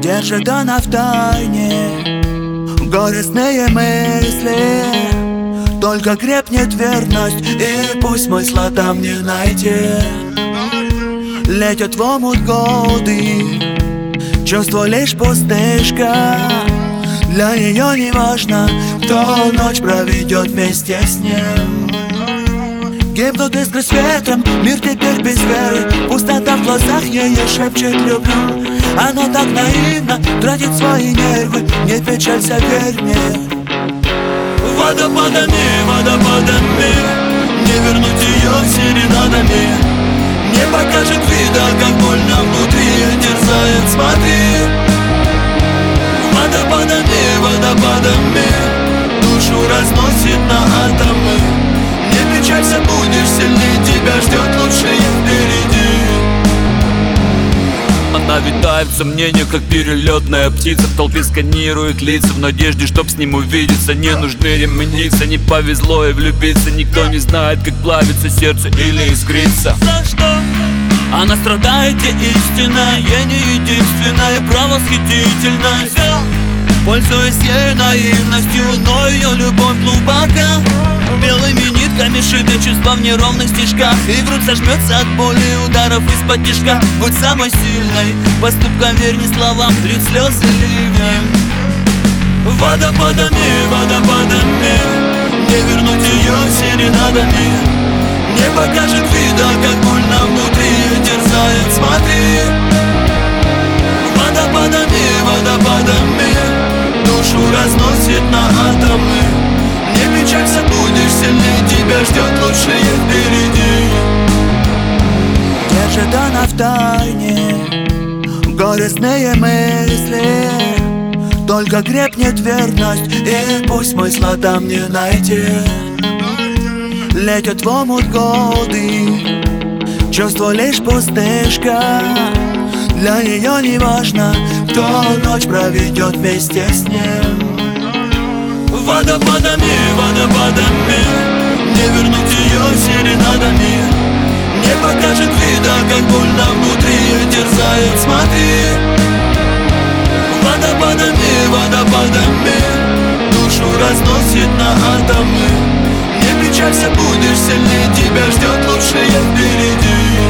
Держит она в тайне Горестные мысли. Только крепнет верность И пусть смысла там не найти Летят в омут годы Чувство лишь пустышка. Для нее не важно Кто ночь проведет вместе с ним Гибнут искры светом, мир теперь без веры Пустота в глазах ее шепчет люблю. Она так наивно тратит свои нервы Не печалься, верь мне Водопадами, водопадами. Не вернуть ее серенадами Не покажет вида, как больно внутри. Терзает, смотри. Водопадами, водопадами. Душу разносит на атомы она витает в сомнениях, как перелетная птица. В толпе сканирует лица в надежде, чтоб с ним увидеться. Не нужны ремниться, не повезло и влюбиться. Никто не знает, как плавится сердце или искрится. За что? Она страдает, где истина Я не единственная, правосхитительная. Пользуясь ею наивностью, но ее любовь глубока. Белыми шиты чувства в неровных стежках. И грудь сожмется от боли ударов из-под тяжка Будь самой сильной, поступкам верь не словам Лить слезы ливнем Водопадами, водопадами Не вернуть ее серенадами Не покажет вида, Тебя ждет лучшее впереди. Она в тайне Горестные мысли. Только крепнет верность И пусть смысла там не найти. Летят в омут годы Чувство лишь пустышка. Для нее не важно Кто ночь проведет вместе с ним. Водопадами, водопадами серенадами Не покажет вида, как больно внутри терзает, смотри. Водопадами, водопадами Душу разносит на атомы. Не печалься, будешь сильнее Тебя ждет лучшее впереди.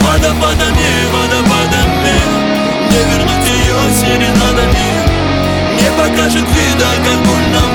Водопадами, водопадами Не вернуть ее серенадами не покажет вида, как больно